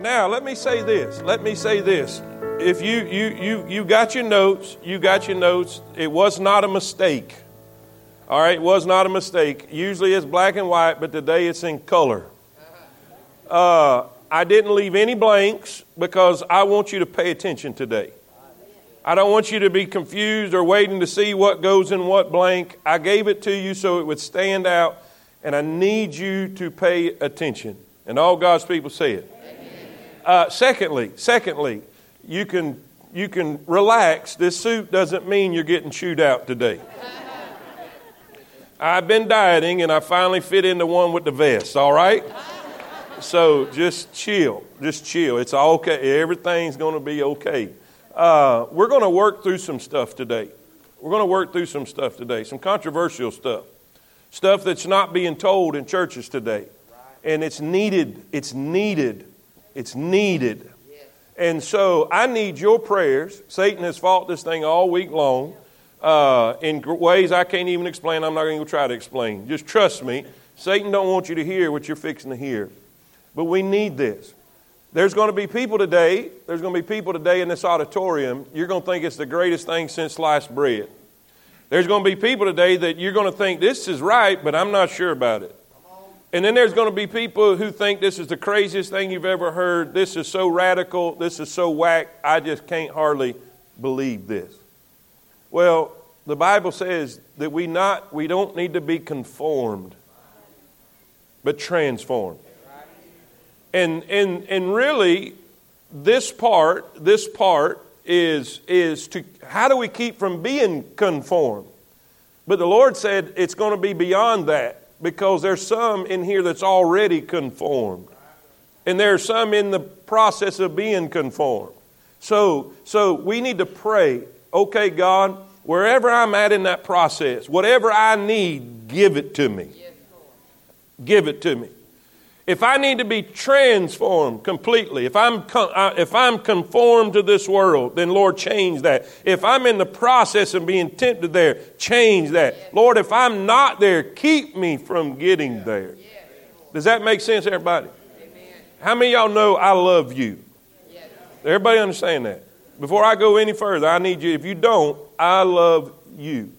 Now, let me say this. Let me say this. If you you you you got your notes, you got your notes. It was not a mistake. All right, it was not a mistake. Usually it's black and white, but today it's in color. Uh, I didn't leave any blanks because I want you to pay attention today. I don't want you to be confused or waiting to see what goes in what blank. I gave it to you so it would stand out, and I need you to pay attention. And all God's people say it. Uh, secondly, secondly, you can you can relax. This suit doesn't mean you're getting chewed out today. I've been dieting and I finally fit into one with the vest, all right? So just chill. Just chill. It's okay. Everything's going to be okay. Uh, we're going to work through some stuff today. We're going to work through some stuff today, some controversial stuff, stuff that's not being told in churches today. And it's needed. It's needed. It's needed. And so I need your prayers. Satan has fought this thing all week long uh, in ways I can't even explain. I'm not going to try to explain. Just trust me. Satan don't want you to hear what you're fixing to hear. But we need this. There's going to be people today, there's going to be people today in this auditorium, you're going to think it's the greatest thing since sliced bread. There's going to be people today that you're going to think this is right, but I'm not sure about it. And then there's going to be people who think this is the craziest thing you've ever heard. This is so radical. This is so whack. I just can't hardly believe this. Well, the Bible says that we not we don't need to be conformed, but transformed. And, and, and really, this part, this part is, is to how do we keep from being conformed? But the Lord said it's going to be beyond that because there's some in here that's already conformed. And there's some in the process of being conformed. So, so we need to pray, okay, God, wherever I'm at in that process, whatever I need, give it to me. Give it to me. If I need to be transformed completely, if I'm, if I'm conformed to this world, then Lord, change that. If I'm in the process of being tempted there, change that. Lord, if I'm not there, keep me from getting there. Does that make sense, everybody? How many y'all know I love you? Everybody understand that? Before I go any further, I need you. If you don't, I love you.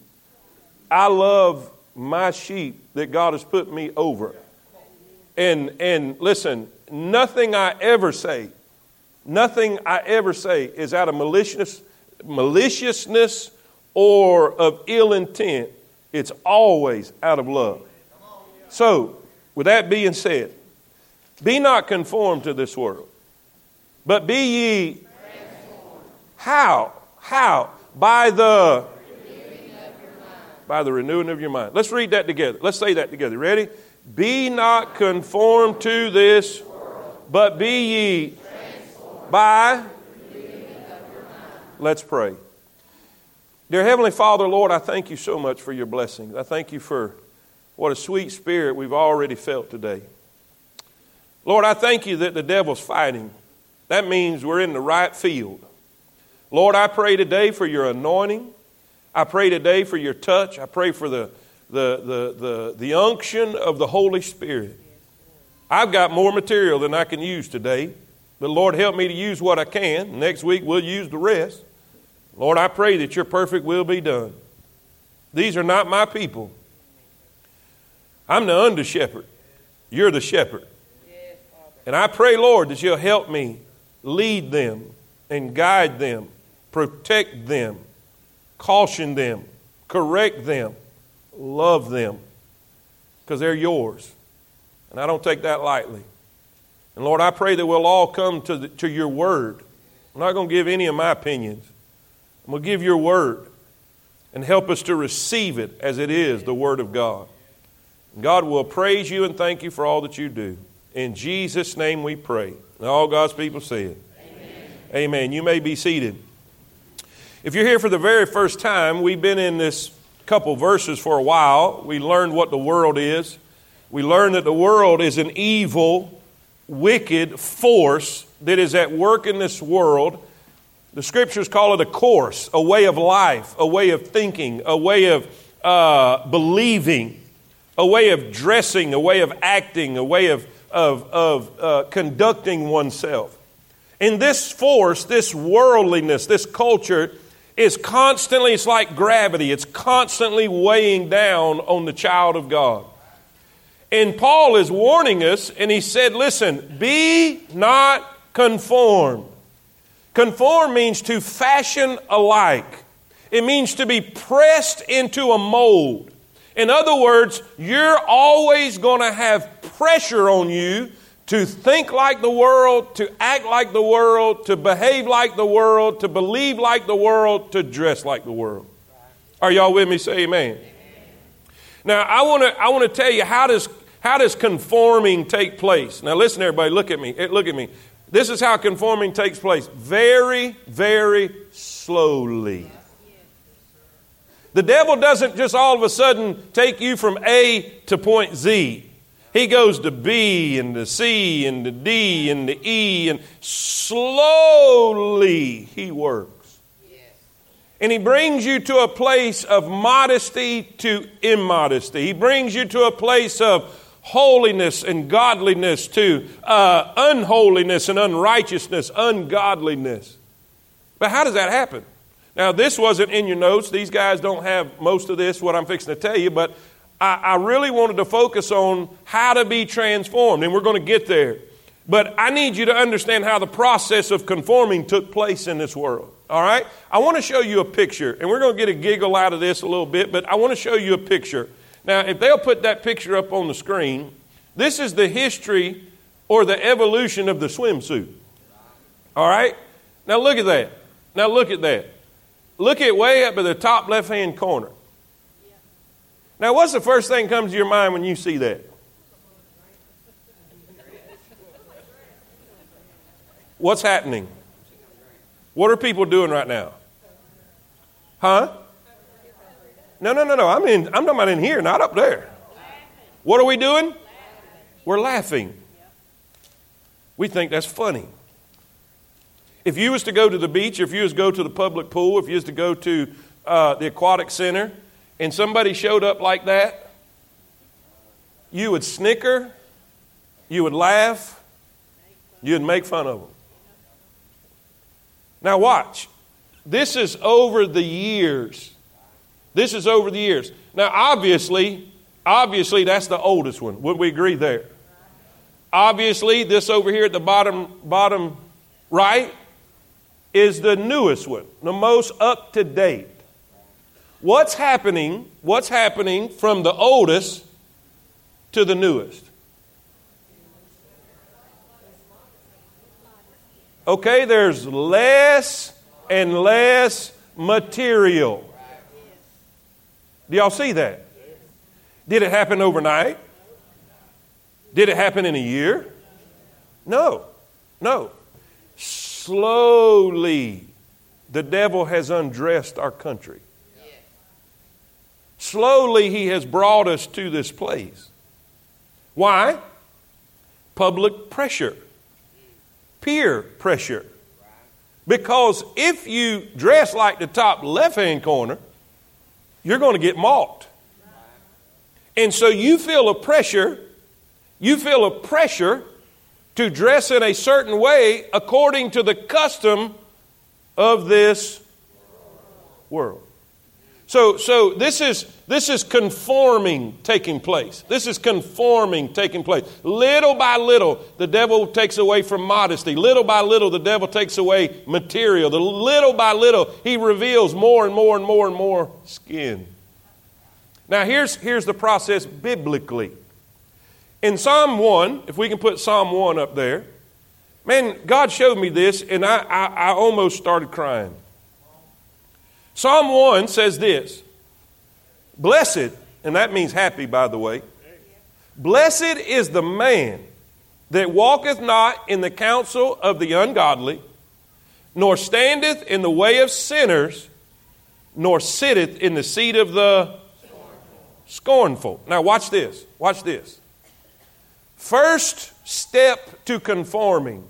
I love my sheep that God has put me over. And, and listen, nothing I ever say, nothing I ever say is out of malicious, maliciousness or of ill intent. It's always out of love. So, with that being said, be not conformed to this world, but be ye. How? How? By the by the renewing of your mind. Let's read that together. Let's say that together. Ready? Be not conformed to this, but be ye by. Let's pray. Dear Heavenly Father, Lord, I thank you so much for your blessings. I thank you for what a sweet spirit we've already felt today. Lord, I thank you that the devil's fighting. That means we're in the right field. Lord, I pray today for your anointing. I pray today for your touch. I pray for the the, the, the, the unction of the Holy Spirit. I've got more material than I can use today, but Lord, help me to use what I can. Next week, we'll use the rest. Lord, I pray that your perfect will be done. These are not my people. I'm the under shepherd. You're the shepherd. And I pray, Lord, that you'll help me lead them and guide them, protect them, caution them, correct them love them because they're yours. And I don't take that lightly. And Lord, I pray that we'll all come to, the, to your word. I'm not going to give any of my opinions. I'm going to give your word and help us to receive it as it is the word of God. And God will praise you and thank you for all that you do. In Jesus' name we pray. And all God's people say it. Amen. Amen. You may be seated. If you're here for the very first time, we've been in this couple verses for a while. We learned what the world is. We learned that the world is an evil, wicked force that is at work in this world. The scriptures call it a course, a way of life, a way of thinking, a way of uh, believing, a way of dressing, a way of acting, a way of of, of uh, conducting oneself. And this force, this worldliness, this culture is constantly, it's like gravity, it's constantly weighing down on the child of God. And Paul is warning us, and he said, Listen, be not conformed. Conform means to fashion alike, it means to be pressed into a mold. In other words, you're always going to have pressure on you to think like the world, to act like the world, to behave like the world, to believe like the world, to dress like the world. Are y'all with me? Say amen. Now, I want to I want to tell you how does how does conforming take place? Now, listen, everybody, look at me. Eh, look at me. This is how conforming takes place. Very, very slowly. The devil doesn't just all of a sudden take you from A to point Z. He goes to B and to C and to D and to E, and slowly he works. And he brings you to a place of modesty to immodesty. He brings you to a place of holiness and godliness to uh, unholiness and unrighteousness, ungodliness. But how does that happen? Now, this wasn't in your notes. These guys don't have most of this, what I'm fixing to tell you, but I, I really wanted to focus on how to be transformed, and we're going to get there. But I need you to understand how the process of conforming took place in this world. All right? I want to show you a picture, and we're going to get a giggle out of this a little bit, but I want to show you a picture. Now, if they'll put that picture up on the screen, this is the history or the evolution of the swimsuit. All right? Now, look at that. Now, look at that. Look at way up at the top left hand corner. Now, what's the first thing comes to your mind when you see that? What's happening? What are people doing right now? Huh? No, no, no, no. I'm in I'm talking about in here, not up there. What are we doing? We're laughing. We think that's funny. If you was to go to the beach, if you was to go to the public pool, if you was to go to uh, the aquatic center, and somebody showed up like that, you would snicker, you would laugh, you would make fun of them. Now, watch. This is over the years. This is over the years. Now, obviously, obviously, that's the oldest one. Would we agree there? Obviously, this over here at the bottom, bottom right is the newest one, the most up to date. What's happening? What's happening from the oldest to the newest? Okay, there's less and less material. Do y'all see that? Did it happen overnight? Did it happen in a year? No, no. Slowly, the devil has undressed our country. Slowly, he has brought us to this place. Why? Public pressure, peer pressure. Because if you dress like the top left hand corner, you're going to get mocked. And so you feel a pressure you feel a pressure to dress in a certain way according to the custom of this world. So, so this is this is conforming taking place. This is conforming taking place. Little by little, the devil takes away from modesty. Little by little, the devil takes away material. The little by little, he reveals more and more and more and more skin. Now, here's here's the process biblically. In Psalm 1, if we can put Psalm 1 up there, man, God showed me this and I, I, I almost started crying. Psalm 1 says this Blessed, and that means happy, by the way. Blessed is the man that walketh not in the counsel of the ungodly, nor standeth in the way of sinners, nor sitteth in the seat of the scornful. Now, watch this. Watch this. First step to conforming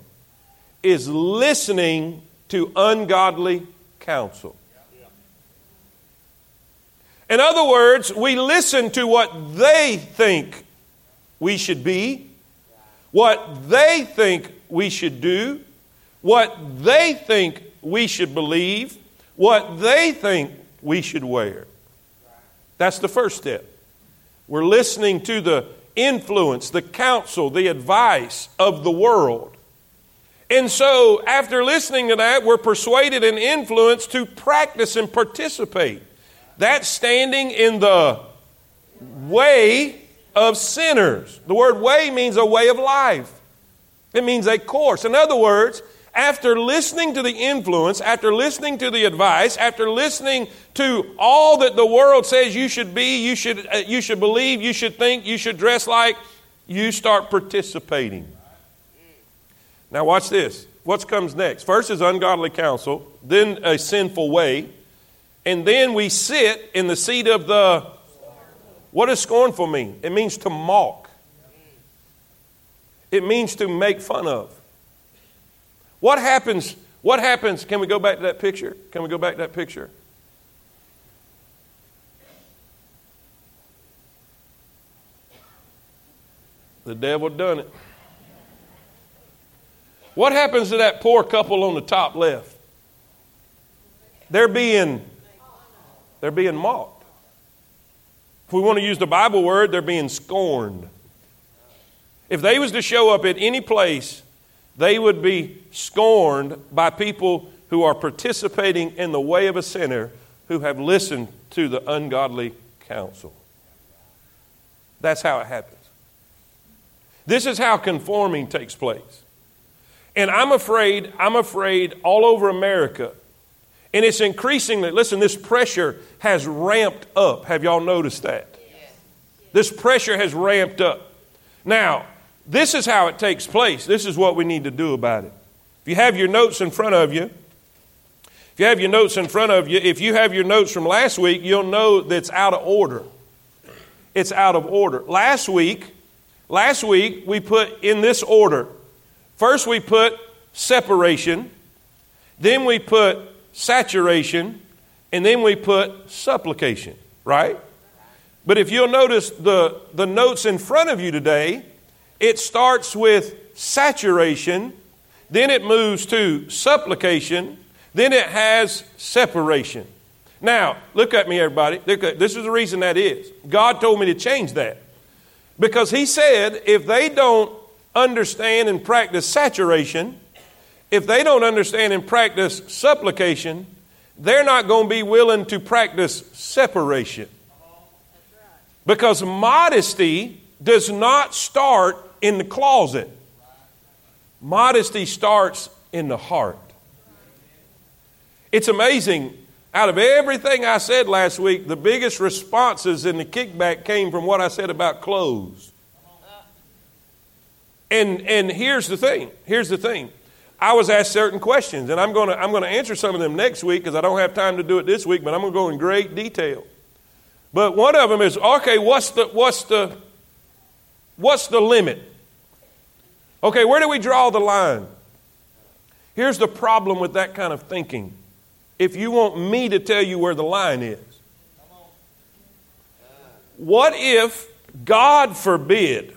is listening to ungodly counsel. In other words, we listen to what they think we should be. what they think we should do, what they think we should believe, what they think we should wear. That's the first step. We're listening to the influence, the counsel, the advice of the world. And so, after listening to that, we're persuaded and influenced to practice and participate. That's standing in the way of sinners. The word way means a way of life, it means a course. In other words, after listening to the influence, after listening to the advice, after listening to all that the world says you should be, you should, uh, you should believe, you should think, you should dress like, you start participating. Now, watch this. What comes next? First is ungodly counsel, then a sinful way, and then we sit in the seat of the. What does scornful mean? It means to mock, it means to make fun of. What happens? What happens? Can we go back to that picture? Can we go back to that picture? The devil done it. What happens to that poor couple on the top left? They're being they're being mocked. If we want to use the Bible word, they're being scorned. If they was to show up at any place they would be scorned by people who are participating in the way of a sinner who have listened to the ungodly counsel. That's how it happens. This is how conforming takes place. And I'm afraid, I'm afraid all over America, and it's increasingly, listen, this pressure has ramped up. Have y'all noticed that? This pressure has ramped up. Now, this is how it takes place. This is what we need to do about it. If you have your notes in front of you, if you have your notes in front of you, if you have your notes from last week, you'll know that it's out of order. It's out of order. Last week, last week we put in this order. First we put separation, then we put saturation, and then we put supplication, right? But if you'll notice the, the notes in front of you today, it starts with saturation, then it moves to supplication, then it has separation. Now, look at me, everybody. This is the reason that is. God told me to change that. Because He said if they don't understand and practice saturation, if they don't understand and practice supplication, they're not going to be willing to practice separation. Because modesty does not start in the closet. Modesty starts in the heart. It's amazing. Out of everything I said last week, the biggest responses in the kickback came from what I said about clothes. And, and here's the thing. Here's the thing. I was asked certain questions, and I'm going to I'm going to answer some of them next week because I don't have time to do it this week, but I'm going to go in great detail. But one of them is okay, what's the, what's the, What's the limit? Okay, where do we draw the line? Here's the problem with that kind of thinking. If you want me to tell you where the line is, what if, God forbid,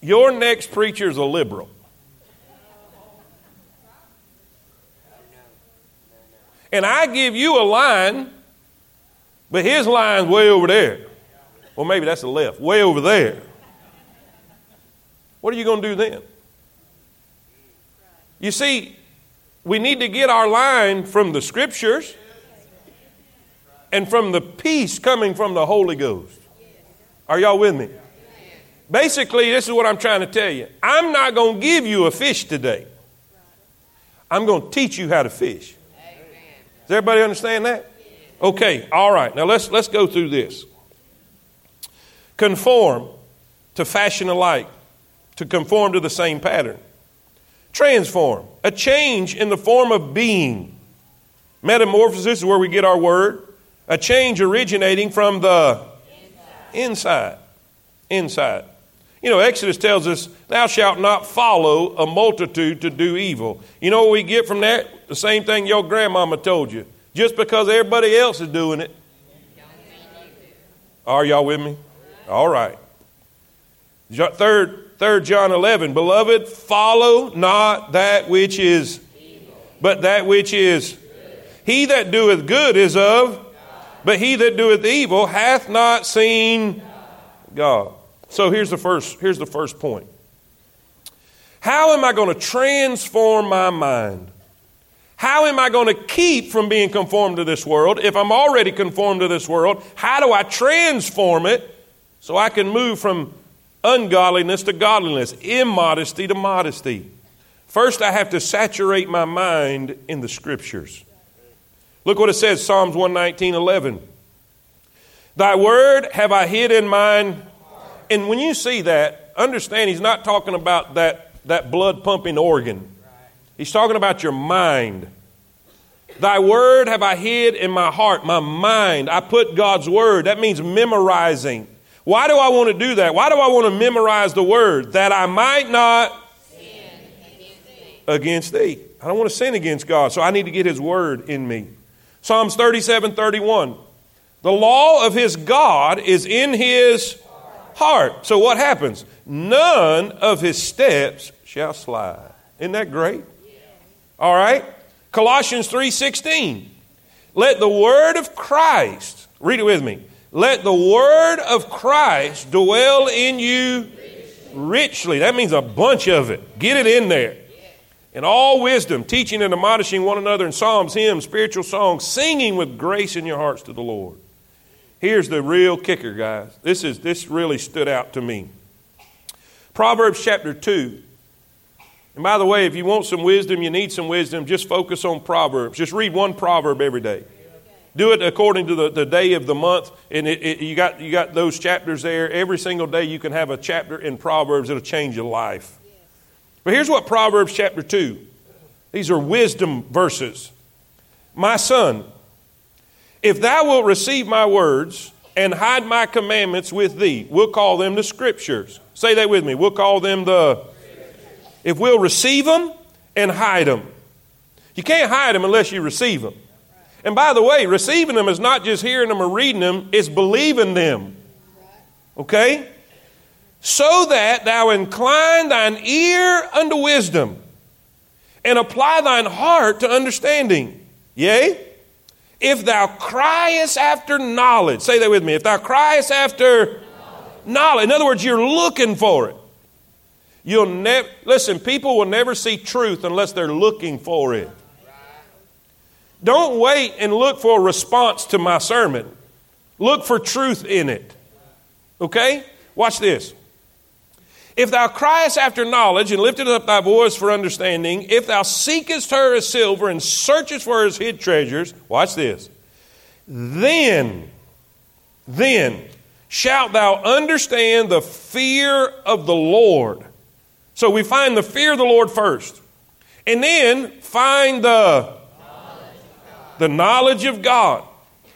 your next preacher is a liberal? And I give you a line, but his line's way over there. Well, maybe that's the left, way over there. What are you going to do then? You see, we need to get our line from the scriptures and from the peace coming from the Holy Ghost. Are y'all with me? Basically, this is what I'm trying to tell you. I'm not going to give you a fish today. I'm going to teach you how to fish. Does everybody understand that? Okay, all right. Now let's let's go through this. Conform to fashion alike to conform to the same pattern. Transform, a change in the form of being. Metamorphosis is where we get our word. A change originating from the inside. Inside. You know, Exodus tells us, Thou shalt not follow a multitude to do evil. You know what we get from that? The same thing your grandmama told you. Just because everybody else is doing it. Are y'all with me? All right. Third, 3 John 11. Beloved, follow not that which is, evil, but that which is. He that doeth good is of, but he that doeth evil hath not seen God. So here's the first, here's the first point. How am I going to transform my mind? How am I going to keep from being conformed to this world? If I'm already conformed to this world, how do I transform it so I can move from ungodliness to godliness, immodesty to modesty. First, I have to saturate my mind in the scriptures. Look what it says Psalms 119 11. Thy word have I hid in mine. And when you see that, understand he's not talking about that, that blood pumping organ, he's talking about your mind. Thy word have I hid in my heart, my mind. I put God's word. That means memorizing. Why do I want to do that? Why do I want to memorize the word? That I might not sin against thee. I don't want to sin against God, so I need to get his word in me. Psalms 37 31. The law of his God is in his heart. So what happens? None of his steps shall slide. Isn't that great? All right. Colossians 3:16. Let the word of Christ, read it with me. Let the word of Christ dwell in you richly. That means a bunch of it. Get it in there. In all wisdom, teaching and admonishing one another in psalms, hymns, spiritual songs, singing with grace in your hearts to the Lord. Here's the real kicker, guys. This is this really stood out to me. Proverbs chapter 2. And by the way, if you want some wisdom, you need some wisdom, just focus on Proverbs. Just read one proverb every day. Do it according to the, the day of the month, and it, it, you, got, you got those chapters there. Every single day you can have a chapter in Proverbs that'll change your life. But here's what Proverbs chapter 2 these are wisdom verses. My son, if thou wilt receive my words and hide my commandments with thee, we'll call them the scriptures. Say that with me. We'll call them the. If we'll receive them and hide them. You can't hide them unless you receive them. And by the way, receiving them is not just hearing them or reading them, it's believing them. Okay? So that thou incline thine ear unto wisdom and apply thine heart to understanding. Yea? If thou criest after knowledge, say that with me. If thou criest after knowledge, in other words, you're looking for it. You'll never, listen, people will never see truth unless they're looking for it. Don't wait and look for a response to my sermon. Look for truth in it. Okay? Watch this. If thou criest after knowledge and liftest up thy voice for understanding, if thou seekest her as silver and searchest for his hid treasures, watch this. Then, then shalt thou understand the fear of the Lord. So we find the fear of the Lord first. And then find the the knowledge of God.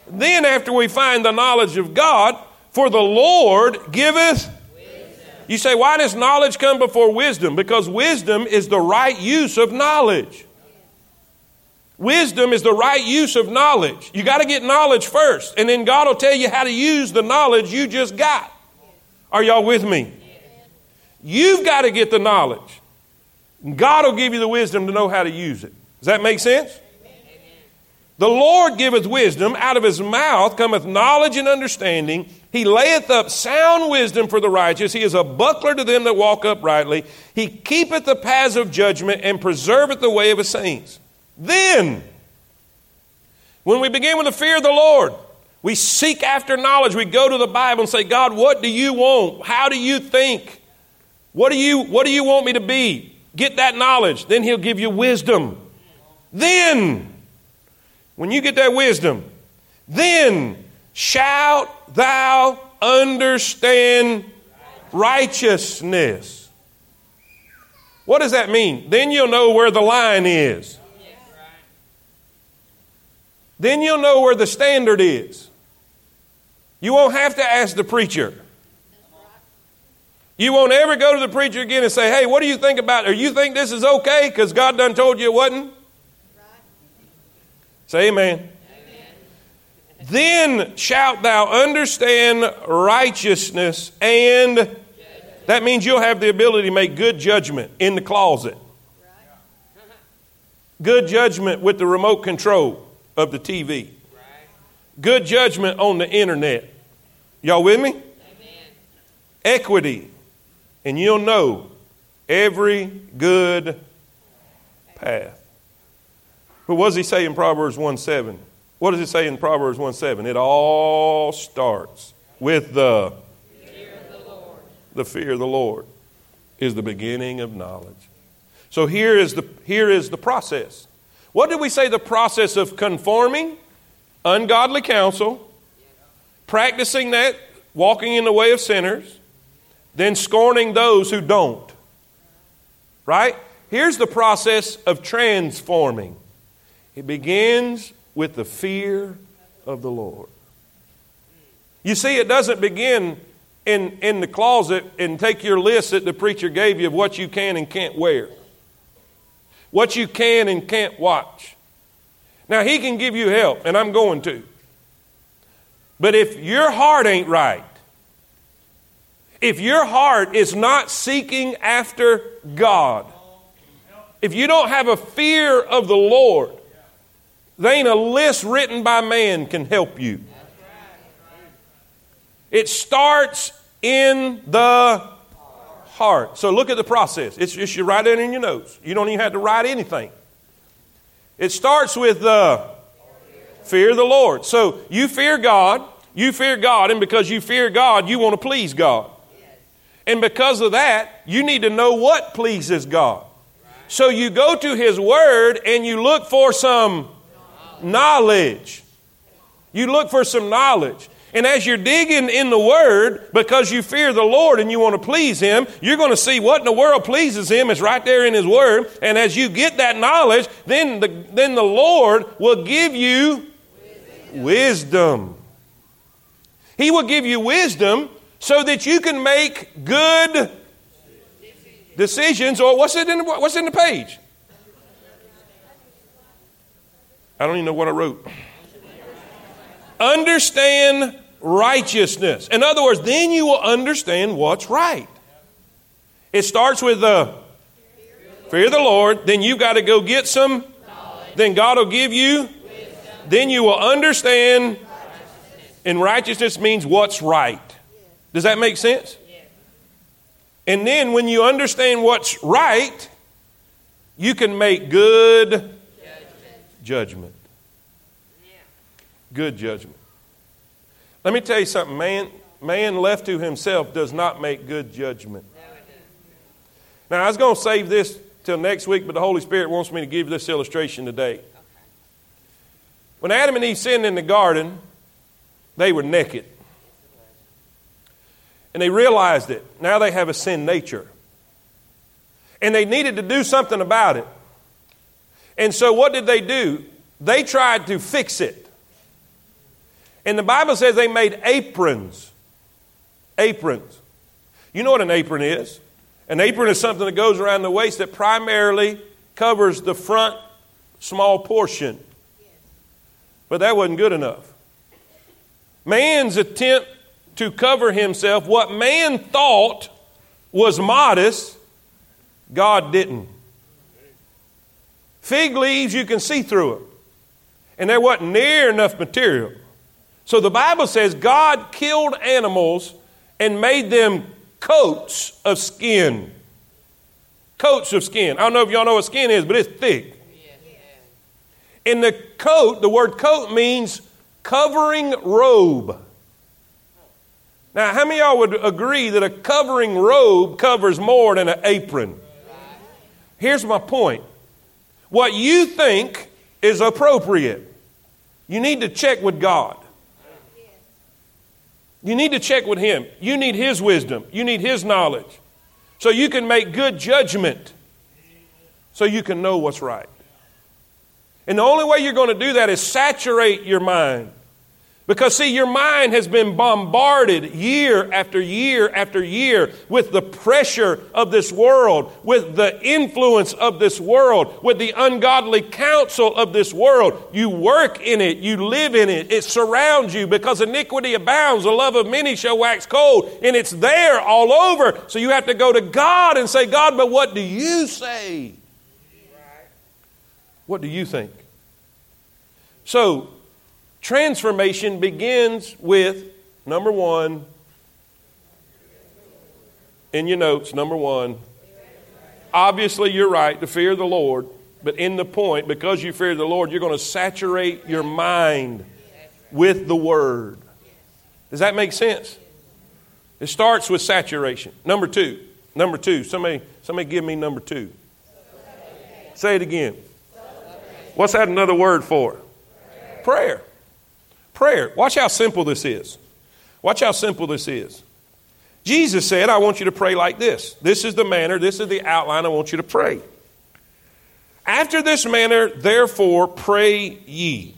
Then, after we find the knowledge of God, for the Lord giveth. You say, why does knowledge come before wisdom? Because wisdom is the right use of knowledge. Wisdom is the right use of knowledge. You got to get knowledge first, and then God will tell you how to use the knowledge you just got. Are y'all with me? You've got to get the knowledge. God will give you the wisdom to know how to use it. Does that make sense? The Lord giveth wisdom, out of his mouth cometh knowledge and understanding. He layeth up sound wisdom for the righteous. He is a buckler to them that walk uprightly. He keepeth the paths of judgment and preserveth the way of his saints. Then, when we begin with the fear of the Lord, we seek after knowledge. We go to the Bible and say, God, what do you want? How do you think? What do you, what do you want me to be? Get that knowledge. Then He'll give you wisdom. Then, when you get that wisdom, then shalt thou understand righteousness. What does that mean? Then you'll know where the line is. Then you'll know where the standard is. You won't have to ask the preacher. You won't ever go to the preacher again and say, hey, what do you think about it? Or you think this is okay because God done told you it wasn't? Say amen. Then shalt thou understand righteousness and That means you'll have the ability to make good judgment in the closet, good judgment with the remote control of the TV, good judgment on the internet. Y'all with me? Equity. And you'll know every good path. But what does he say in Proverbs 1 7? What does it say in Proverbs 1 7? It all starts with the fear of the Lord. The fear of the Lord is the beginning of knowledge. So here is the, here is the process. What did we say the process of conforming ungodly counsel, practicing that, walking in the way of sinners, then scorning those who don't? Right? Here's the process of transforming it begins with the fear of the Lord. You see, it doesn't begin in, in the closet and take your list that the preacher gave you of what you can and can't wear, what you can and can't watch. Now, he can give you help, and I'm going to. But if your heart ain't right, if your heart is not seeking after God, if you don't have a fear of the Lord, there ain't a list written by man can help you. It starts in the heart. So look at the process. It's just you write it in your notes. You don't even have to write anything. It starts with the fear of the Lord. So you fear God, you fear God, and because you fear God, you want to please God. And because of that, you need to know what pleases God. So you go to His Word and you look for some knowledge. You look for some knowledge. And as you're digging in the Word, because you fear the Lord and you want to please Him, you're going to see what in the world pleases Him is right there in His Word. And as you get that knowledge, then the, then the Lord will give you wisdom. wisdom. He will give you wisdom so that you can make good decisions, or what's it in the, what's in the page? I don't even know what I wrote. Understand righteousness. In other words, then you will understand what's right. It starts with the fear of the Lord. Then you got to go get some. Then God will give you. Then you will understand. And righteousness means what's right. Does that make sense? And then when you understand what's right, you can make good judgment. Good judgment. Let me tell you something, man, man left to himself does not make good judgment. Now, I was going to save this till next week, but the Holy Spirit wants me to give this illustration today. When Adam and Eve sinned in the garden, they were naked. And they realized it. Now they have a sin nature. And they needed to do something about it. And so what did they do? They tried to fix it. And the Bible says they made aprons. Aprons. You know what an apron is? An apron is something that goes around the waist that primarily covers the front small portion. But that wasn't good enough. Man's attempt to cover himself. What man thought was modest, God didn't. Fig leaves, you can see through them. And there wasn't near enough material. So the Bible says God killed animals and made them coats of skin. Coats of skin. I don't know if y'all know what skin is, but it's thick. In the coat, the word coat means covering robe. Now, how many y'all would agree that a covering robe covers more than an apron? Here's my point. What you think is appropriate, you need to check with God. You need to check with Him. You need His wisdom. You need His knowledge. So you can make good judgment. So you can know what's right. And the only way you're going to do that is saturate your mind Because, see, your mind has been bombarded year after year after year with the pressure of this world, with the influence of this world, with the ungodly counsel of this world. You work in it, you live in it, it surrounds you because iniquity abounds, the love of many shall wax cold, and it's there all over. So you have to go to God and say, God, but what do you say? What do you think? So, Transformation begins with number one, in your notes, number one. Obviously, you're right to fear the Lord, but in the point, because you fear the Lord, you're going to saturate your mind with the Word. Does that make sense? It starts with saturation. Number two. Number two. Somebody, somebody give me number two. Say it again. What's that another word for? Prayer. Prayer. Watch how simple this is. Watch how simple this is. Jesus said, I want you to pray like this. This is the manner, this is the outline I want you to pray. After this manner, therefore, pray ye.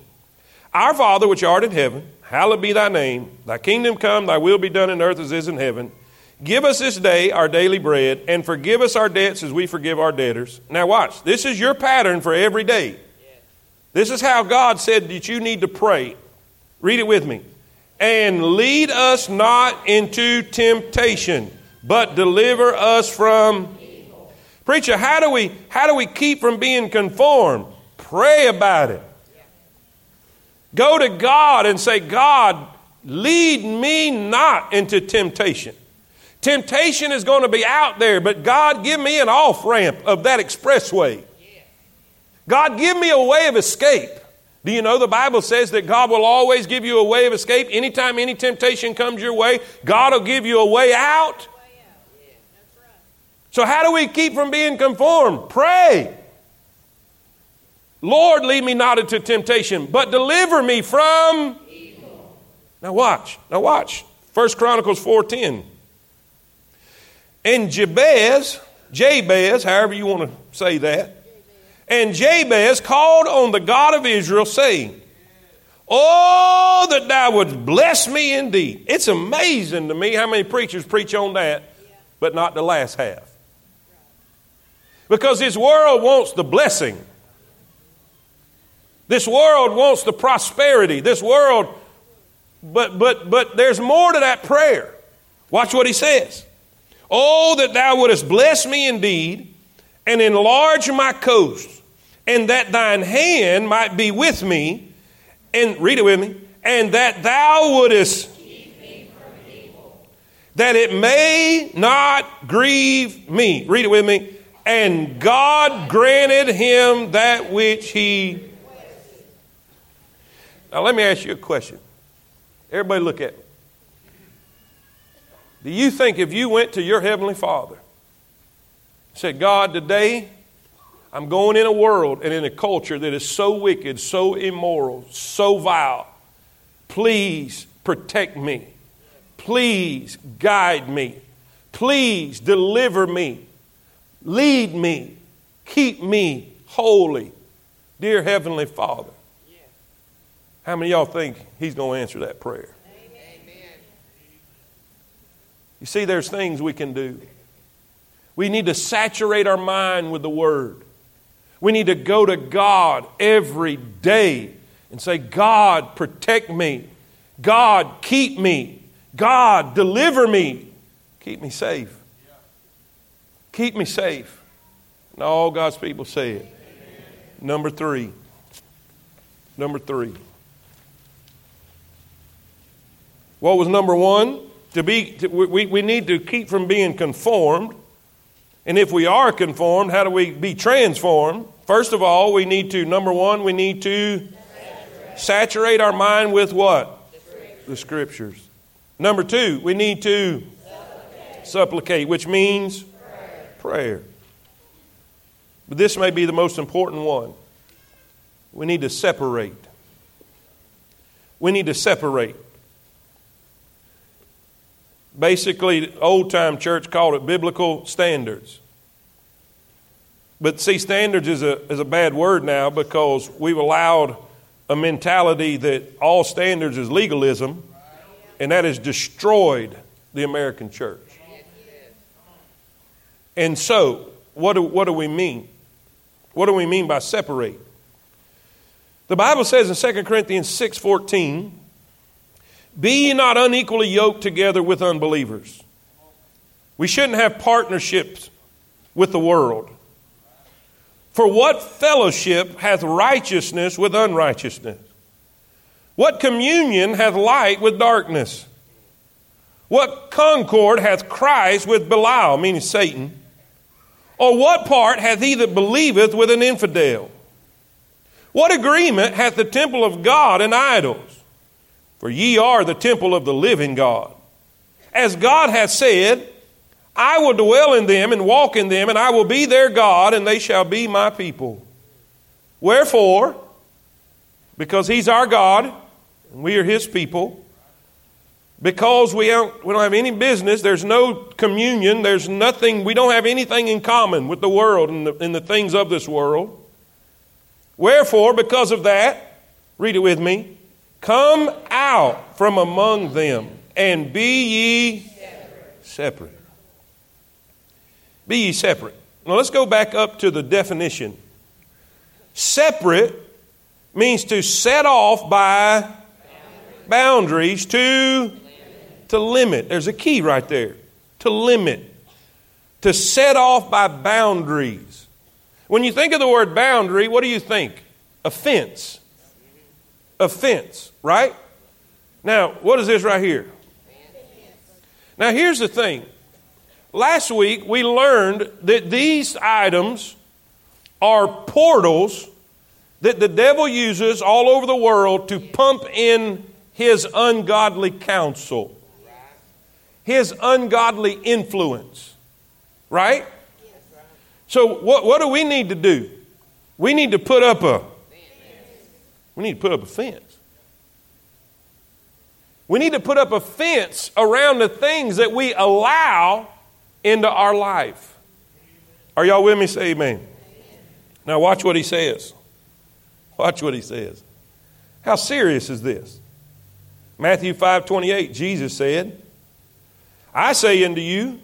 Our Father which art in heaven, hallowed be thy name. Thy kingdom come, thy will be done in earth as is in heaven. Give us this day our daily bread, and forgive us our debts as we forgive our debtors. Now, watch. This is your pattern for every day. This is how God said that you need to pray. Read it with me. And lead us not into temptation, but deliver us from evil. Preacher, how do we how do we keep from being conformed? Pray about it. Go to God and say, God, lead me not into temptation. Temptation is going to be out there, but God, give me an off ramp of that expressway. God, give me a way of escape. Do you know the Bible says that God will always give you a way of escape? Anytime any temptation comes your way, God will give you a way out. So, how do we keep from being conformed? Pray. Lord, lead me not into temptation, but deliver me from evil. Now watch. Now watch. First Chronicles 4:10. And Jabez, Jabez, however you want to say that, and Jabez called on the God of Israel, saying, Oh, that thou wouldst bless me indeed. It's amazing to me how many preachers preach on that, but not the last half. Because this world wants the blessing. This world wants the prosperity. This world, but but but there's more to that prayer. Watch what he says. Oh, that thou wouldst bless me indeed and enlarge my coast and that thine hand might be with me, and read it with me, and that thou wouldest that it may not grieve me. Read it with me. And God granted him that which he. Now, let me ask you a question. Everybody, look at me. Do you think if you went to your Heavenly Father, said, God, today I'm going in a world and in a culture that is so wicked, so immoral, so vile. Please protect me. Please guide me. Please deliver me. Lead me. Keep me holy. Dear Heavenly Father. How many y'all think He's going to answer that prayer? Amen. You see, there's things we can do. We need to saturate our mind with the Word. We need to go to God every day and say, God, protect me. God, keep me. God, deliver me. Keep me safe. Keep me safe. And all God's people say it. Number three. Number three. What was number one? To be, to, we, we need to keep from being conformed. And if we are conformed, how do we be transformed? First of all, we need to, number one, we need to saturate, saturate our mind with what? The scriptures. the scriptures. Number two, we need to supplicate, supplicate which means prayer. prayer. But this may be the most important one. We need to separate. We need to separate. Basically, old time church called it biblical standards. But see, standards is a, is a bad word now because we've allowed a mentality that all standards is legalism, and that has destroyed the American church. And so, what do, what do we mean? What do we mean by separate? The Bible says in 2 Corinthians 6:14, "Be ye not unequally yoked together with unbelievers." We shouldn't have partnerships with the world. For what fellowship hath righteousness with unrighteousness? What communion hath light with darkness? What concord hath Christ with Belial, meaning Satan? Or what part hath he that believeth with an infidel? What agreement hath the temple of God and idols? For ye are the temple of the living God. As God hath said, I will dwell in them and walk in them, and I will be their God, and they shall be my people. Wherefore, because He's our God, and we are His people, because we don't, we don't have any business, there's no communion, there's nothing, we don't have anything in common with the world and the, and the things of this world. Wherefore, because of that, read it with me, come out from among them and be ye separate. Be ye separate. Now let's go back up to the definition. Separate means to set off by boundaries to to limit. There's a key right there. To limit. To set off by boundaries. When you think of the word boundary, what do you think? A fence, right? Now, what is this right here? Now, here's the thing Last week, we learned that these items are portals that the devil uses all over the world to pump in his ungodly counsel, his ungodly influence. Right? So, what, what do we need to do? We need to put up a we need to put up a fence. We need to put up a fence around the things that we allow into our life. Are y'all with me? Say amen. Now, watch what he says. Watch what he says. How serious is this? Matthew 5 28, Jesus said, I say unto you,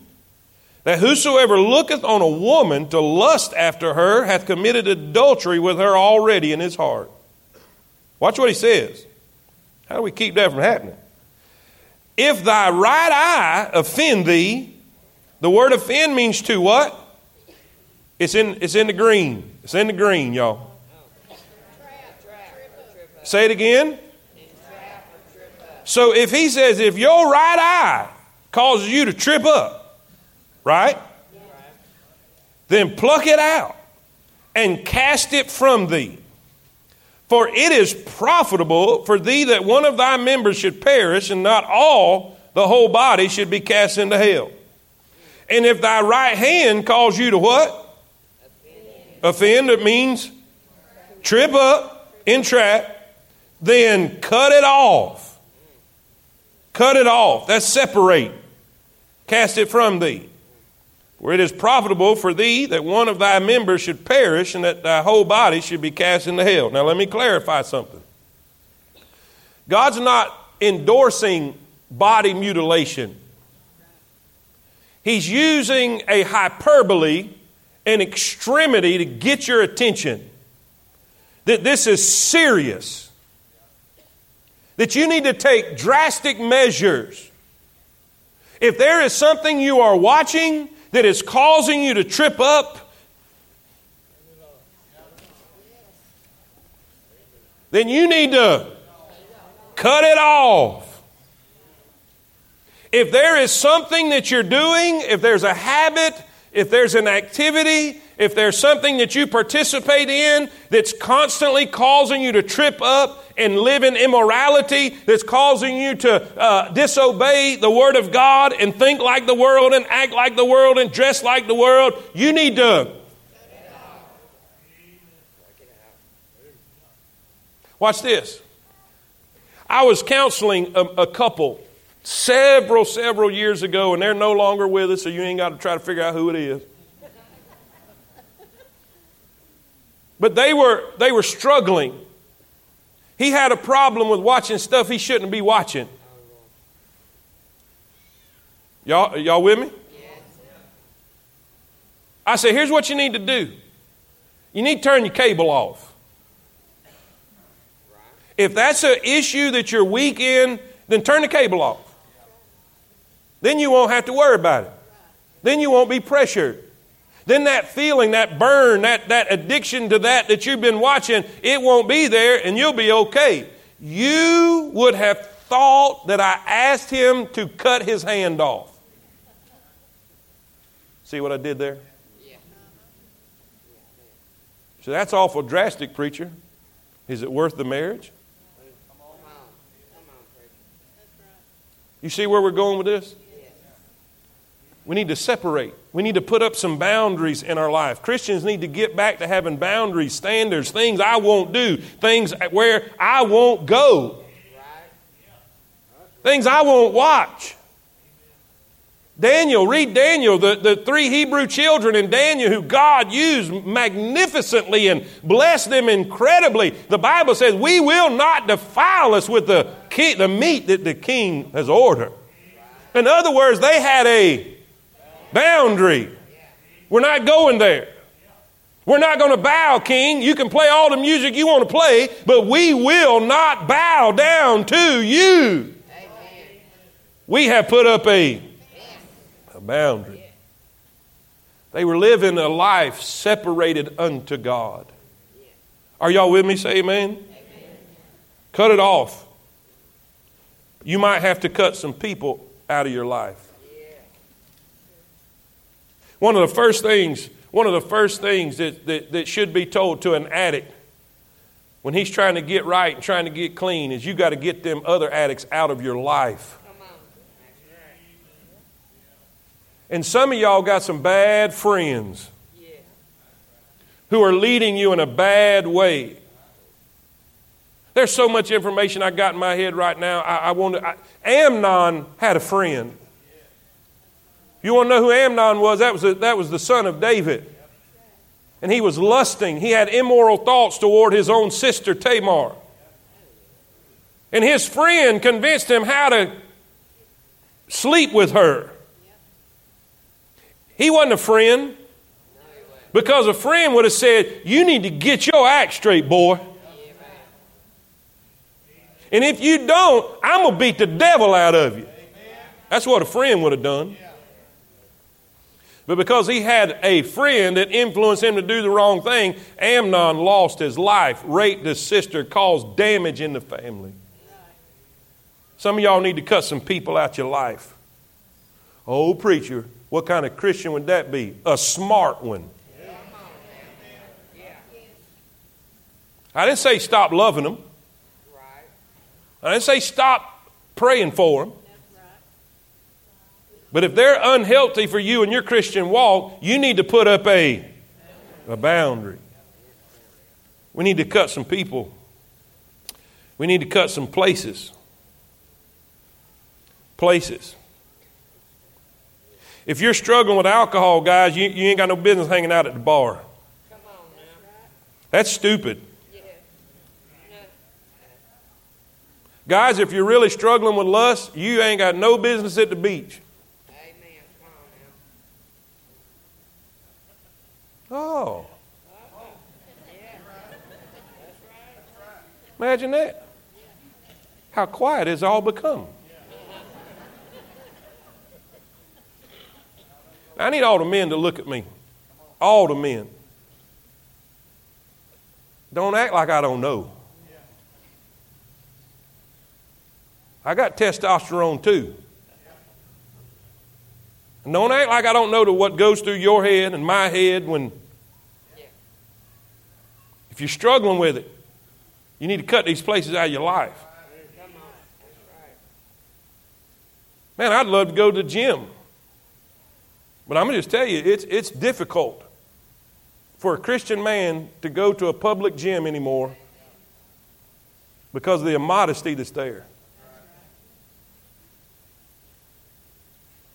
that whosoever looketh on a woman to lust after her hath committed adultery with her already in his heart. Watch what he says. How do we keep that from happening? If thy right eye offend thee, the word offend means to what? It's in, it's in the green. It's in the green, y'all. Say it again. So if he says, if your right eye causes you to trip up, right? Then pluck it out and cast it from thee. For it is profitable for thee that one of thy members should perish, and not all the whole body should be cast into hell. And if thy right hand calls you to what? Offend, it means trip up, entrap, then cut it off. Cut it off. That's separate. Cast it from thee. For it is profitable for thee that one of thy members should perish and that thy whole body should be cast into hell. Now, let me clarify something. God's not endorsing body mutilation. He's using a hyperbole, an extremity to get your attention. That this is serious. That you need to take drastic measures. If there is something you are watching that is causing you to trip up, then you need to cut it off. If there is something that you're doing, if there's a habit, if there's an activity, if there's something that you participate in that's constantly causing you to trip up and live in immorality, that's causing you to uh, disobey the Word of God and think like the world and act like the world and dress like the world, you need to. Watch this. I was counseling a, a couple several, several years ago, and they're no longer with us, so you ain't got to try to figure out who it is. But they were, they were struggling. He had a problem with watching stuff he shouldn't be watching. Y'all, y'all with me? I said, here's what you need to do. You need to turn your cable off. If that's an issue that you're weak in, then turn the cable off. Then you won't have to worry about it. Then you won't be pressured. Then that feeling, that burn, that, that addiction to that that you've been watching, it won't be there and you'll be okay. You would have thought that I asked him to cut his hand off. See what I did there? So that's awful drastic, preacher. Is it worth the marriage? You see where we're going with this? We need to separate. We need to put up some boundaries in our life. Christians need to get back to having boundaries, standards, things I won't do, things where I won't go, things I won't watch. Daniel, read Daniel, the, the three Hebrew children in Daniel who God used magnificently and blessed them incredibly. The Bible says, We will not defile us with the, the meat that the king has ordered. In other words, they had a boundary. We're not going there. We're not going to bow, King. You can play all the music you want to play, but we will not bow down to you. We have put up a, a boundary. They were living a life separated unto God. Are y'all with me? Say amen. amen. Cut it off. You might have to cut some people out of your life. One of the first things, one of the first things that, that, that should be told to an addict when he's trying to get right and trying to get clean is you got to get them other addicts out of your life. And some of y'all got some bad friends who are leading you in a bad way. There's so much information I got in my head right now. I, I want to. I, Amnon had a friend. You want to know who Amnon was? That was, a, that was the son of David. And he was lusting. He had immoral thoughts toward his own sister Tamar. And his friend convinced him how to sleep with her. He wasn't a friend because a friend would have said, You need to get your act straight, boy. And if you don't, I'm going to beat the devil out of you. That's what a friend would have done. But because he had a friend that influenced him to do the wrong thing, Amnon lost his life, raped his sister, caused damage in the family. Some of y'all need to cut some people out your life. Oh, preacher, what kind of Christian would that be? A smart one. I didn't say stop loving them. I didn't say stop praying for them. But if they're unhealthy for you in your Christian walk, you need to put up a, a boundary. We need to cut some people. We need to cut some places. Places. If you're struggling with alcohol, guys, you, you ain't got no business hanging out at the bar. That's stupid. Guys, if you're really struggling with lust, you ain't got no business at the beach. Oh. Imagine that. How quiet it's all become. I need all the men to look at me. All the men. Don't act like I don't know. I got testosterone too. And don't act like I don't know what goes through your head and my head when you're struggling with it, you need to cut these places out of your life. Man, I'd love to go to the gym. But I'm going to just tell you, it's, it's difficult for a Christian man to go to a public gym anymore because of the immodesty that's there.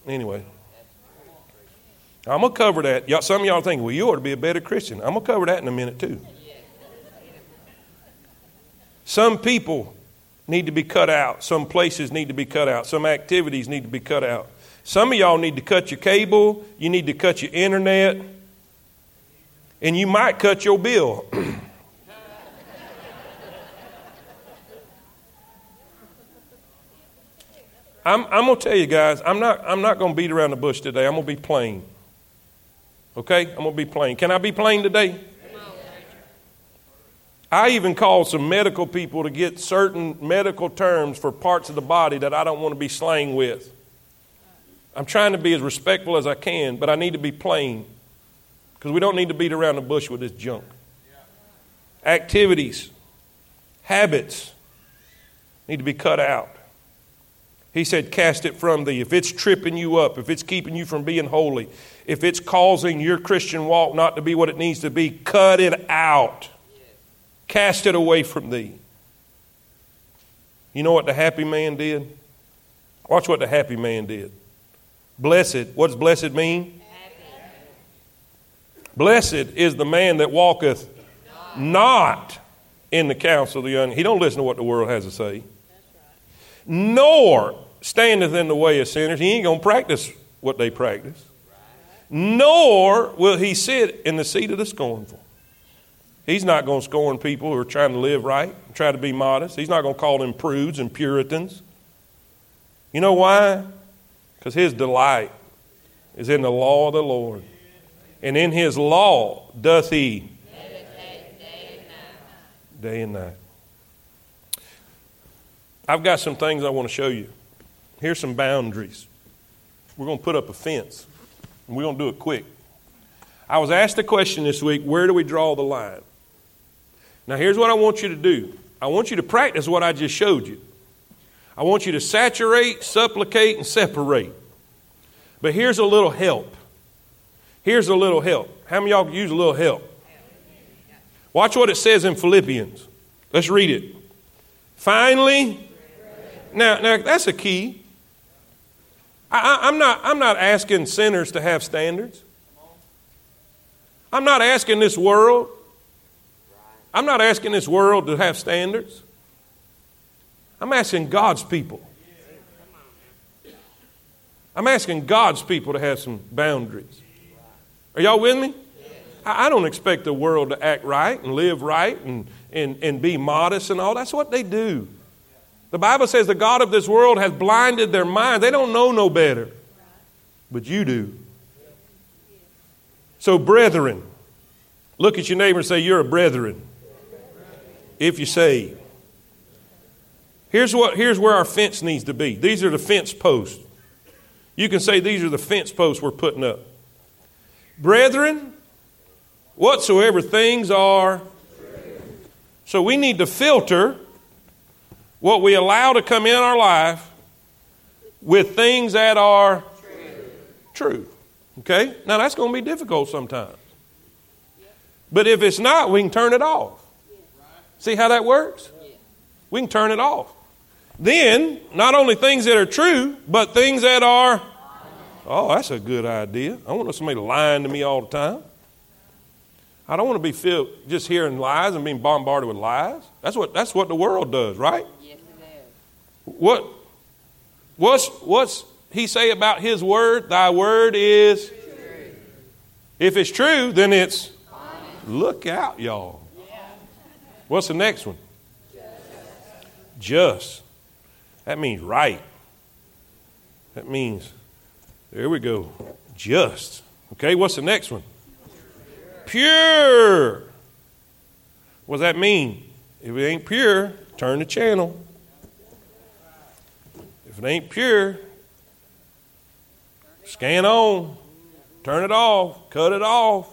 Anyway, I'm going to cover that. Y'all, some of y'all think, well, you ought to be a better Christian. I'm going to cover that in a minute, too. Some people need to be cut out. Some places need to be cut out. Some activities need to be cut out. Some of y'all need to cut your cable. You need to cut your internet. And you might cut your bill. I'm, I'm going to tell you guys, I'm not, I'm not going to beat around the bush today. I'm going to be plain. Okay? I'm going to be plain. Can I be plain today? I even called some medical people to get certain medical terms for parts of the body that I don't want to be slang with. I'm trying to be as respectful as I can, but I need to be plain because we don't need to beat around the bush with this junk. Activities, habits need to be cut out. He said, Cast it from thee. If it's tripping you up, if it's keeping you from being holy, if it's causing your Christian walk not to be what it needs to be, cut it out. Cast it away from thee. You know what the happy man did? Watch what the happy man did. Blessed, what does blessed mean? Blessed is the man that walketh not in the counsel of the young. He don't listen to what the world has to say. Nor standeth in the way of sinners. He ain't going to practice what they practice. Nor will he sit in the seat of the scornful. He's not going to scorn people who are trying to live right, try to be modest. He's not going to call them prudes and Puritans. You know why? Because his delight is in the law of the Lord. And in his law doth he day and night. Day and night. I've got some things I want to show you. Here's some boundaries. We're going to put up a fence, and we're going to do it quick. I was asked a question this week where do we draw the line? Now, here's what I want you to do I want you to practice what I just showed you. I want you to saturate, supplicate, and separate. But here's a little help. Here's a little help. How many y'all use a little help? Watch what it says in Philippians. Let's read it. Finally, now, now that's a key. I, am not, I'm not asking sinners to have standards. I'm not asking this world. I'm not asking this world to have standards. I'm asking God's people. I'm asking God's people to have some boundaries. Are y'all with me? I, don't expect the world to act right and live right and, and, and be modest and all. That's what they do. The Bible says the God of this world has blinded their minds. They don't know no better. But you do. So, brethren, look at your neighbor and say, You're a brethren. If you say, Here's, what, here's where our fence needs to be. These are the fence posts. You can say these are the fence posts we're putting up. Brethren, whatsoever things are. So we need to filter what we allow to come in our life with things that are true. Okay? Now that's going to be difficult sometimes. But if it's not, we can turn it off. See how that works? We can turn it off. Then, not only things that are true, but things that are. Oh, that's a good idea. I don't want somebody lying to me all the time. I don't want to be filled just hearing lies and being bombarded with lies. That's what, that's what the world does, right? What, what's, what's he say about his word? Thy word is. True. If it's true, then it's. Honest. Look out, y'all. What's the next one? Just. Just. That means right. That means, there we go. Just. Okay, what's the next one? Pure. What does that mean? If it ain't pure, turn the channel. If it ain't pure, scan on, turn it off, cut it off.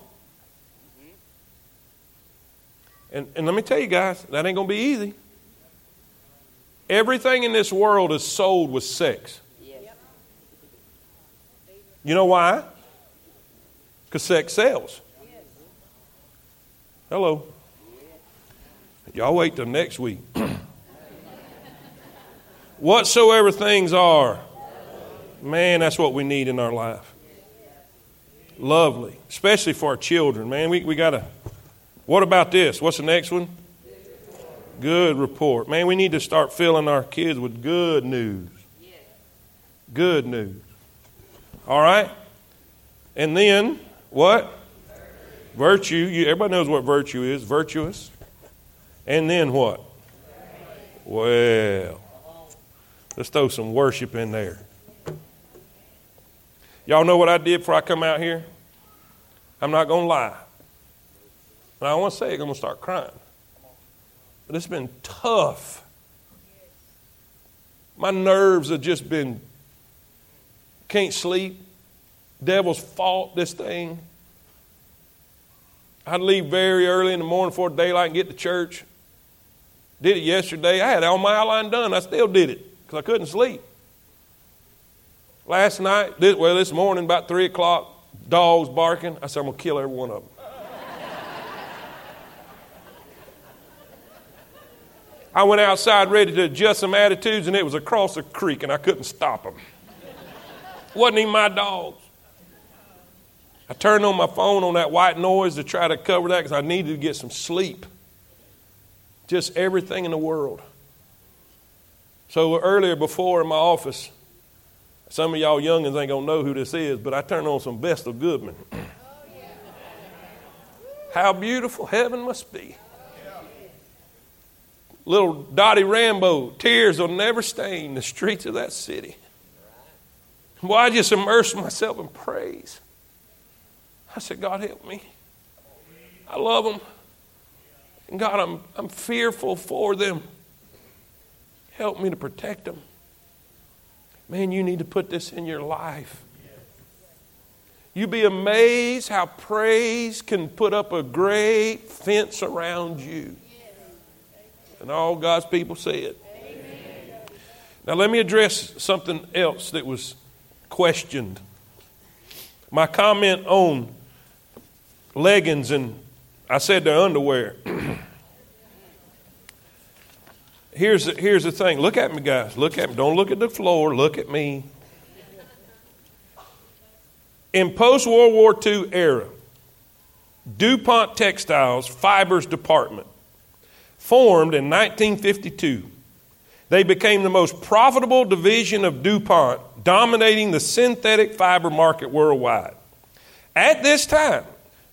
And, and let me tell you guys, that ain't going to be easy. Everything in this world is sold with sex. You know why? Because sex sells. Hello. Y'all wait till next week. Whatsoever things are. Man, that's what we need in our life. Lovely. Especially for our children, man. We, we got to. What about this? What's the next one? Good report. Man, we need to start filling our kids with good news. Good news. All right? And then, what? Virtue. You, everybody knows what virtue is. Virtuous. And then what? Well, let's throw some worship in there. Y'all know what I did before I come out here? I'm not going to lie. And I want to say I'm going to start crying. But it's been tough. My nerves have just been, can't sleep. Devil's fought this thing. I'd leave very early in the morning before daylight and get to church. Did it yesterday. I had all my outline done. I still did it because I couldn't sleep. Last night, this, well, this morning, about 3 o'clock, dogs barking. I said, I'm going to kill every one of them. I went outside ready to adjust some attitudes, and it was across the creek, and I couldn't stop them. Wasn't even my dogs. I turned on my phone on that white noise to try to cover that because I needed to get some sleep. Just everything in the world. So earlier before in my office, some of y'all youngins ain't gonna know who this is, but I turned on some Vestal Goodman. How beautiful heaven must be little Dottie Rambo, tears will never stain the streets of that city. Boy, I just immersed myself in praise. I said, God, help me. I love them. And God, I'm, I'm fearful for them. Help me to protect them. Man, you need to put this in your life. You'd be amazed how praise can put up a great fence around you. And all God's people said. Amen. Now, let me address something else that was questioned. My comment on leggings and I said they're underwear. here's, the, here's the thing. Look at me, guys. Look at me. Don't look at the floor. Look at me. In post World War II era, DuPont Textiles Fibers Department formed in 1952. They became the most profitable division of DuPont, dominating the synthetic fiber market worldwide. At this time,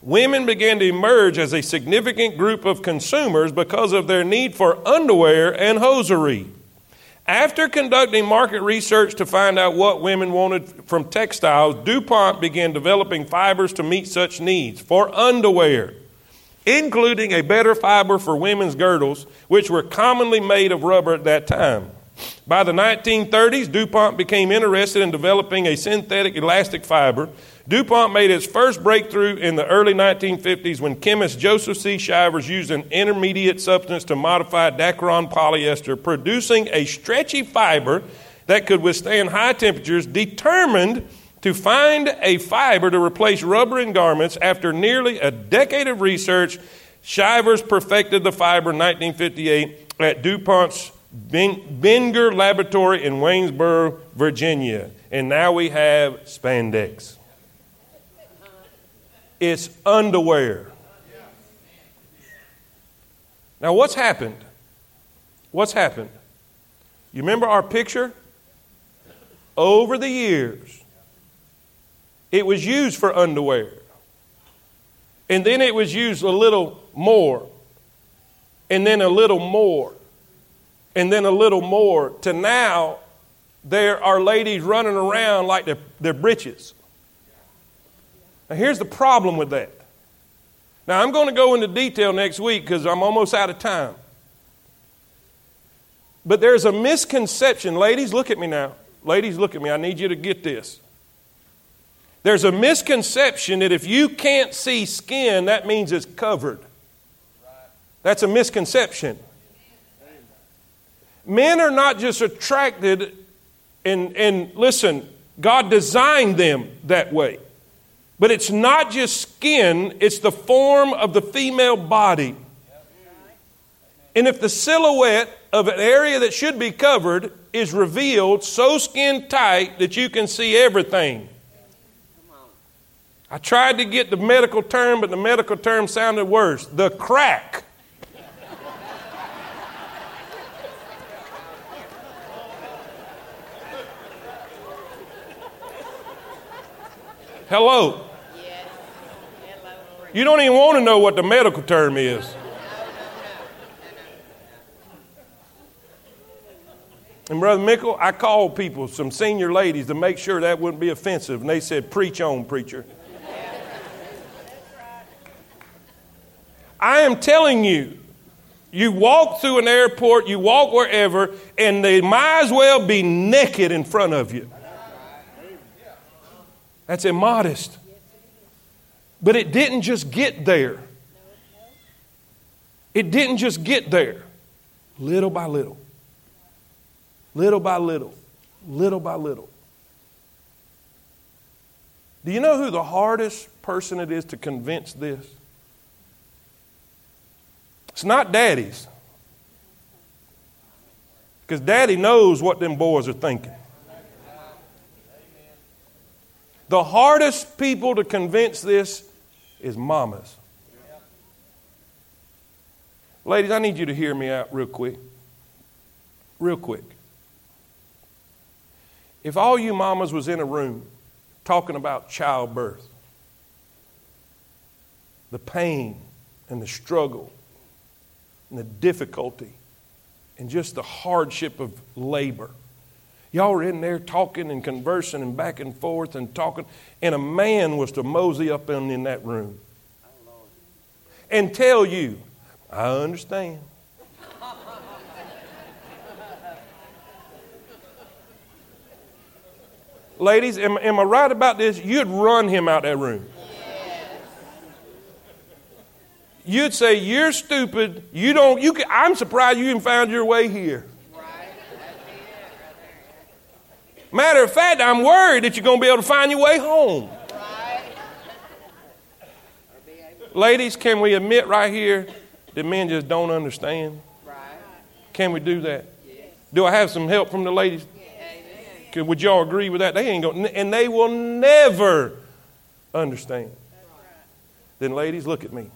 women began to emerge as a significant group of consumers because of their need for underwear and hosiery. After conducting market research to find out what women wanted from textiles, DuPont began developing fibers to meet such needs for underwear including a better fiber for women's girdles, which were commonly made of rubber at that time. By the 1930s, DuPont became interested in developing a synthetic elastic fiber. DuPont made its first breakthrough in the early 1950s when chemist Joseph C. Shivers used an intermediate substance to modify Dacron polyester, producing a stretchy fiber that could withstand high temperatures, determined to find a fiber to replace rubber in garments after nearly a decade of research. Shivers perfected the fiber in 1958 at DuPont's Benger Laboratory in Waynesboro, Virginia. And now we have spandex. It's underwear. Now, what's happened? What's happened? You remember our picture? Over the years, it was used for underwear. And then it was used a little more. And then a little more. And then a little more. To now, there are ladies running around like they're, they're britches. Now, here's the problem with that. Now, I'm going to go into detail next week because I'm almost out of time. But there's a misconception. Ladies, look at me now. Ladies, look at me. I need you to get this. There's a misconception that if you can't see skin, that means it's covered. That's a misconception. Men are not just attracted, and, and listen, God designed them that way. But it's not just skin, it's the form of the female body. And if the silhouette of an area that should be covered is revealed so skin tight that you can see everything, I tried to get the medical term, but the medical term sounded worse the crack. Hello. You don't even want to know what the medical term is. And Brother Mickle, I called people, some senior ladies, to make sure that wouldn't be offensive. And they said, Preach on, preacher. I am telling you, you walk through an airport, you walk wherever, and they might as well be naked in front of you. That's immodest. But it didn't just get there. It didn't just get there. Little by little. Little by little. Little by little. Do you know who the hardest person it is to convince this? It's not daddies. Because daddy knows what them boys are thinking. The hardest people to convince this is mamas. Ladies, I need you to hear me out real quick. Real quick. If all you mamas was in a room talking about childbirth, the pain and the struggle and the difficulty and just the hardship of labor. Y'all were in there talking and conversing and back and forth and talking, and a man was to mosey up in, in that room and tell you, I understand. Ladies, am, am, I right about this? You'd run him out that room. You'd say, You're stupid. You don't, you can, I'm surprised you even found your way here. Matter of fact, I'm worried that you're going to be able to find your way home. Ladies, can we admit right here that men just don't understand? Can we do that? Do I have some help from the ladies? Would y'all agree with that? They ain't going, and they will never understand. Then, ladies, look at me.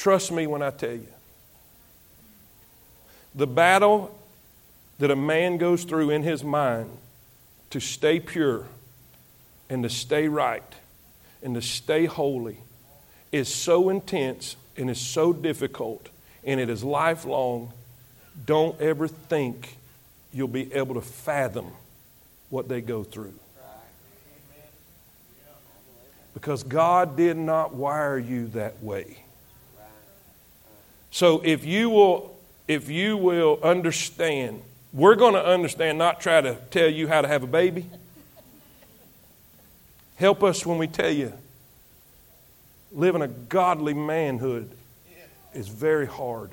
Trust me when I tell you. The battle that a man goes through in his mind to stay pure and to stay right and to stay holy is so intense and is so difficult and it is lifelong. Don't ever think you'll be able to fathom what they go through. Because God did not wire you that way. So if you will, if you will understand, we're going to understand, not try to tell you how to have a baby. Help us when we tell you living a godly manhood is very hard.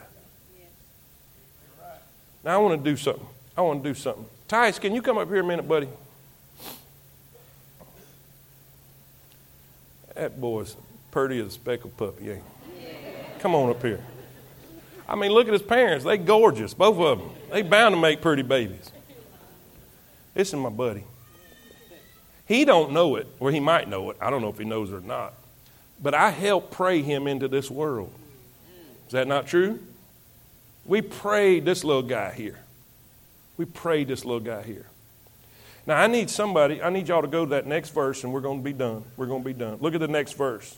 Now I want to do something. I want to do something. Tice, can you come up here a minute, buddy? That boy's pretty as a speckled puppy, ain't Come on up here. I mean, look at his parents. They gorgeous, both of them. They bound to make pretty babies. This is my buddy. He don't know it, or he might know it. I don't know if he knows it or not. But I helped pray him into this world. Is that not true? We prayed this little guy here. We prayed this little guy here. Now I need somebody, I need y'all to go to that next verse and we're going to be done. We're going to be done. Look at the next verse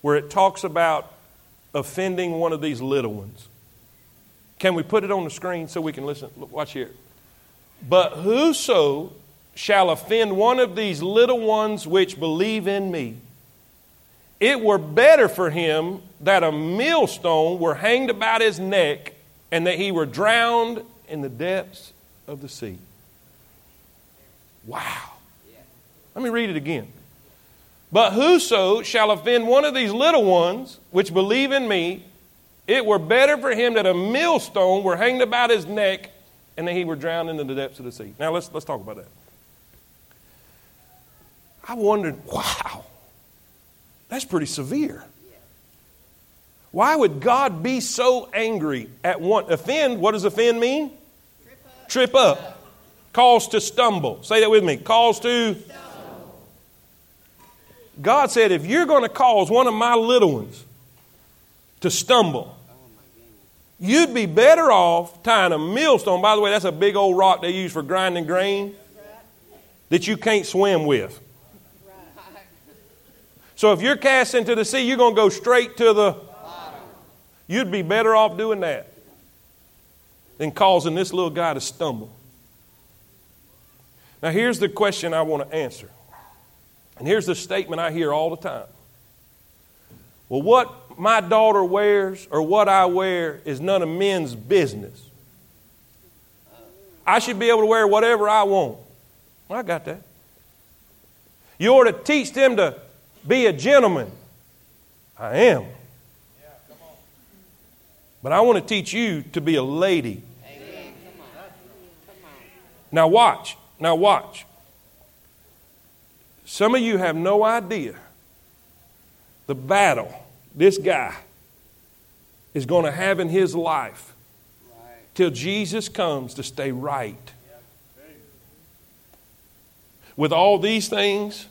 where it talks about offending one of these little ones. Can we put it on the screen so we can listen? Watch here. But whoso shall offend one of these little ones which believe in me, it were better for him that a millstone were hanged about his neck and that he were drowned in the depths of the sea. Wow. Let me read it again. But whoso shall offend one of these little ones which believe in me, it were better for him that a millstone were hanged about his neck and that he were drowned into the depths of the sea. Now let's, let's talk about that. I wondered, wow, that's pretty severe. Why would God be so angry at one? Offend, what does offend mean? Trip up. Trip up. Cause to stumble. Say that with me. Cause to God said, if you're going to cause one of my little ones to stumble, you'd be better off tying a millstone. By the way, that's a big old rock they use for grinding grain. that you can't swim with. So if you're cast into the sea, you're going to go straight to the. You'd be better off doing that than causing this little guy to stumble. Now, here's the question I want to answer. And here's the statement I hear all the time. Well, what my daughter wears or what I wear is none of men's business. I should be able to wear whatever I want. Well, I got that. You ought to teach them to be a gentleman. I am. But I want to teach you to be a lady. Now, watch. Now, watch. Some of you have no idea the battle this guy is going to have in his life till Jesus comes to stay right. With all these things,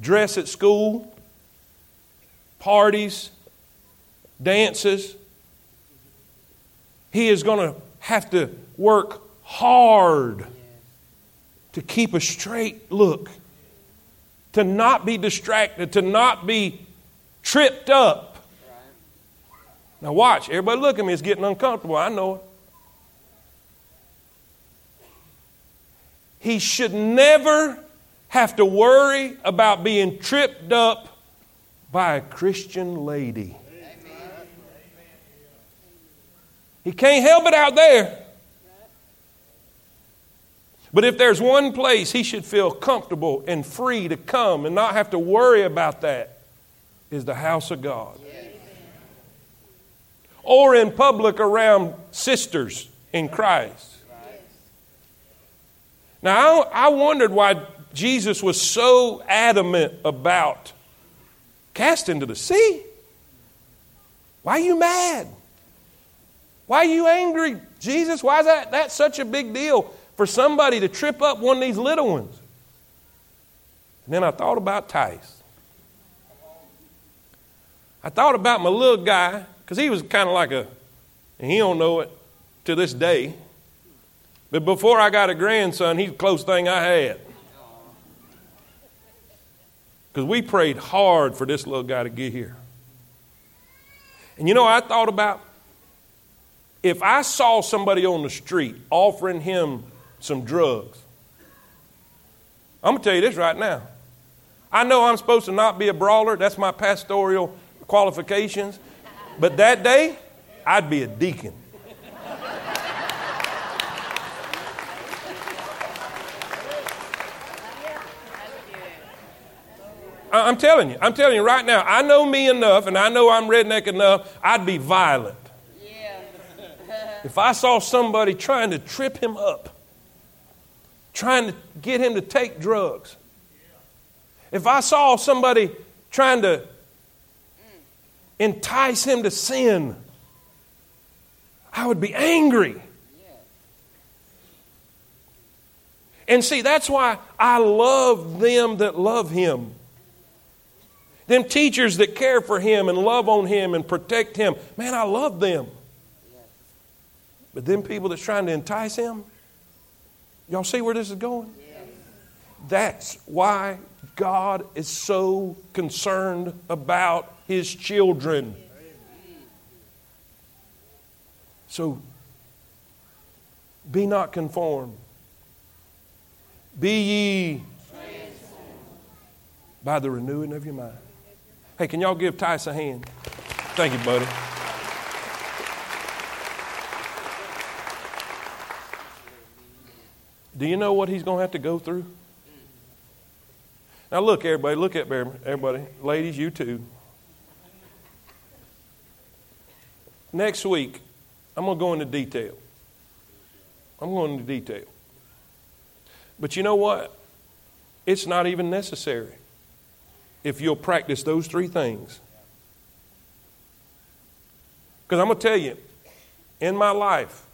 dress at school, parties, dances, he is going to have to work hard to keep a straight look, to not be distracted, to not be tripped up. Now, watch. Everybody look at me. It's getting uncomfortable. I know it. He should never have to worry about being tripped up by a Christian lady. He can't help it out there. But if there's one place he should feel comfortable and free to come and not have to worry about that, is the house of God. Or in public around sisters in Christ. Now, I wondered why Jesus was so adamant about cast into the sea. Why are you mad? Why are you angry, Jesus? Why is that that's such a big deal? For somebody to trip up one of these little ones. And then I thought about Tice. I thought about my little guy, because he was kind of like a, and he don't know it to this day. But before I got a grandson, he's the closest thing I had. Because we prayed hard for this little guy to get here. And you know, I thought about if I saw somebody on the street offering him some drugs. I'm going to tell you this right now. I know I'm supposed to not be a brawler, that's my pastoral qualifications. But that day, I'd be a deacon. I'm telling you, I'm telling you right now, I know me enough and I know I'm redneck enough, I'd be violent. if I saw somebody trying to trip him up, trying to get him to take drugs, if I saw somebody trying to entice him to sin, I would be angry. And see, that's why I love them that love him. Them teachers that care for him and love on him and protect him. Man, I love them. But them people that's trying to entice him, Y'all see where this is going? That's why God is so concerned about his children. So be not conformed. Be ye by the renewing of your mind. Hey, can y'all give Tice a hand? Thank you, buddy. Do you know what he's going to have to go through? Now, look, everybody, look at everybody. Ladies, you too. Next week, I'm going to go into detail. I'm going into detail. But you know what? It's not even necessary if you'll practice those three things. Because I'm going to tell you, in my life,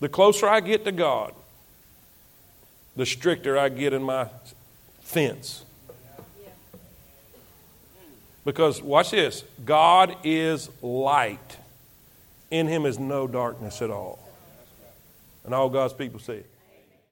the closer I get to God, the stricter I get in my fence. Because, watch this God is light, in him is no darkness at all. And all God's people say,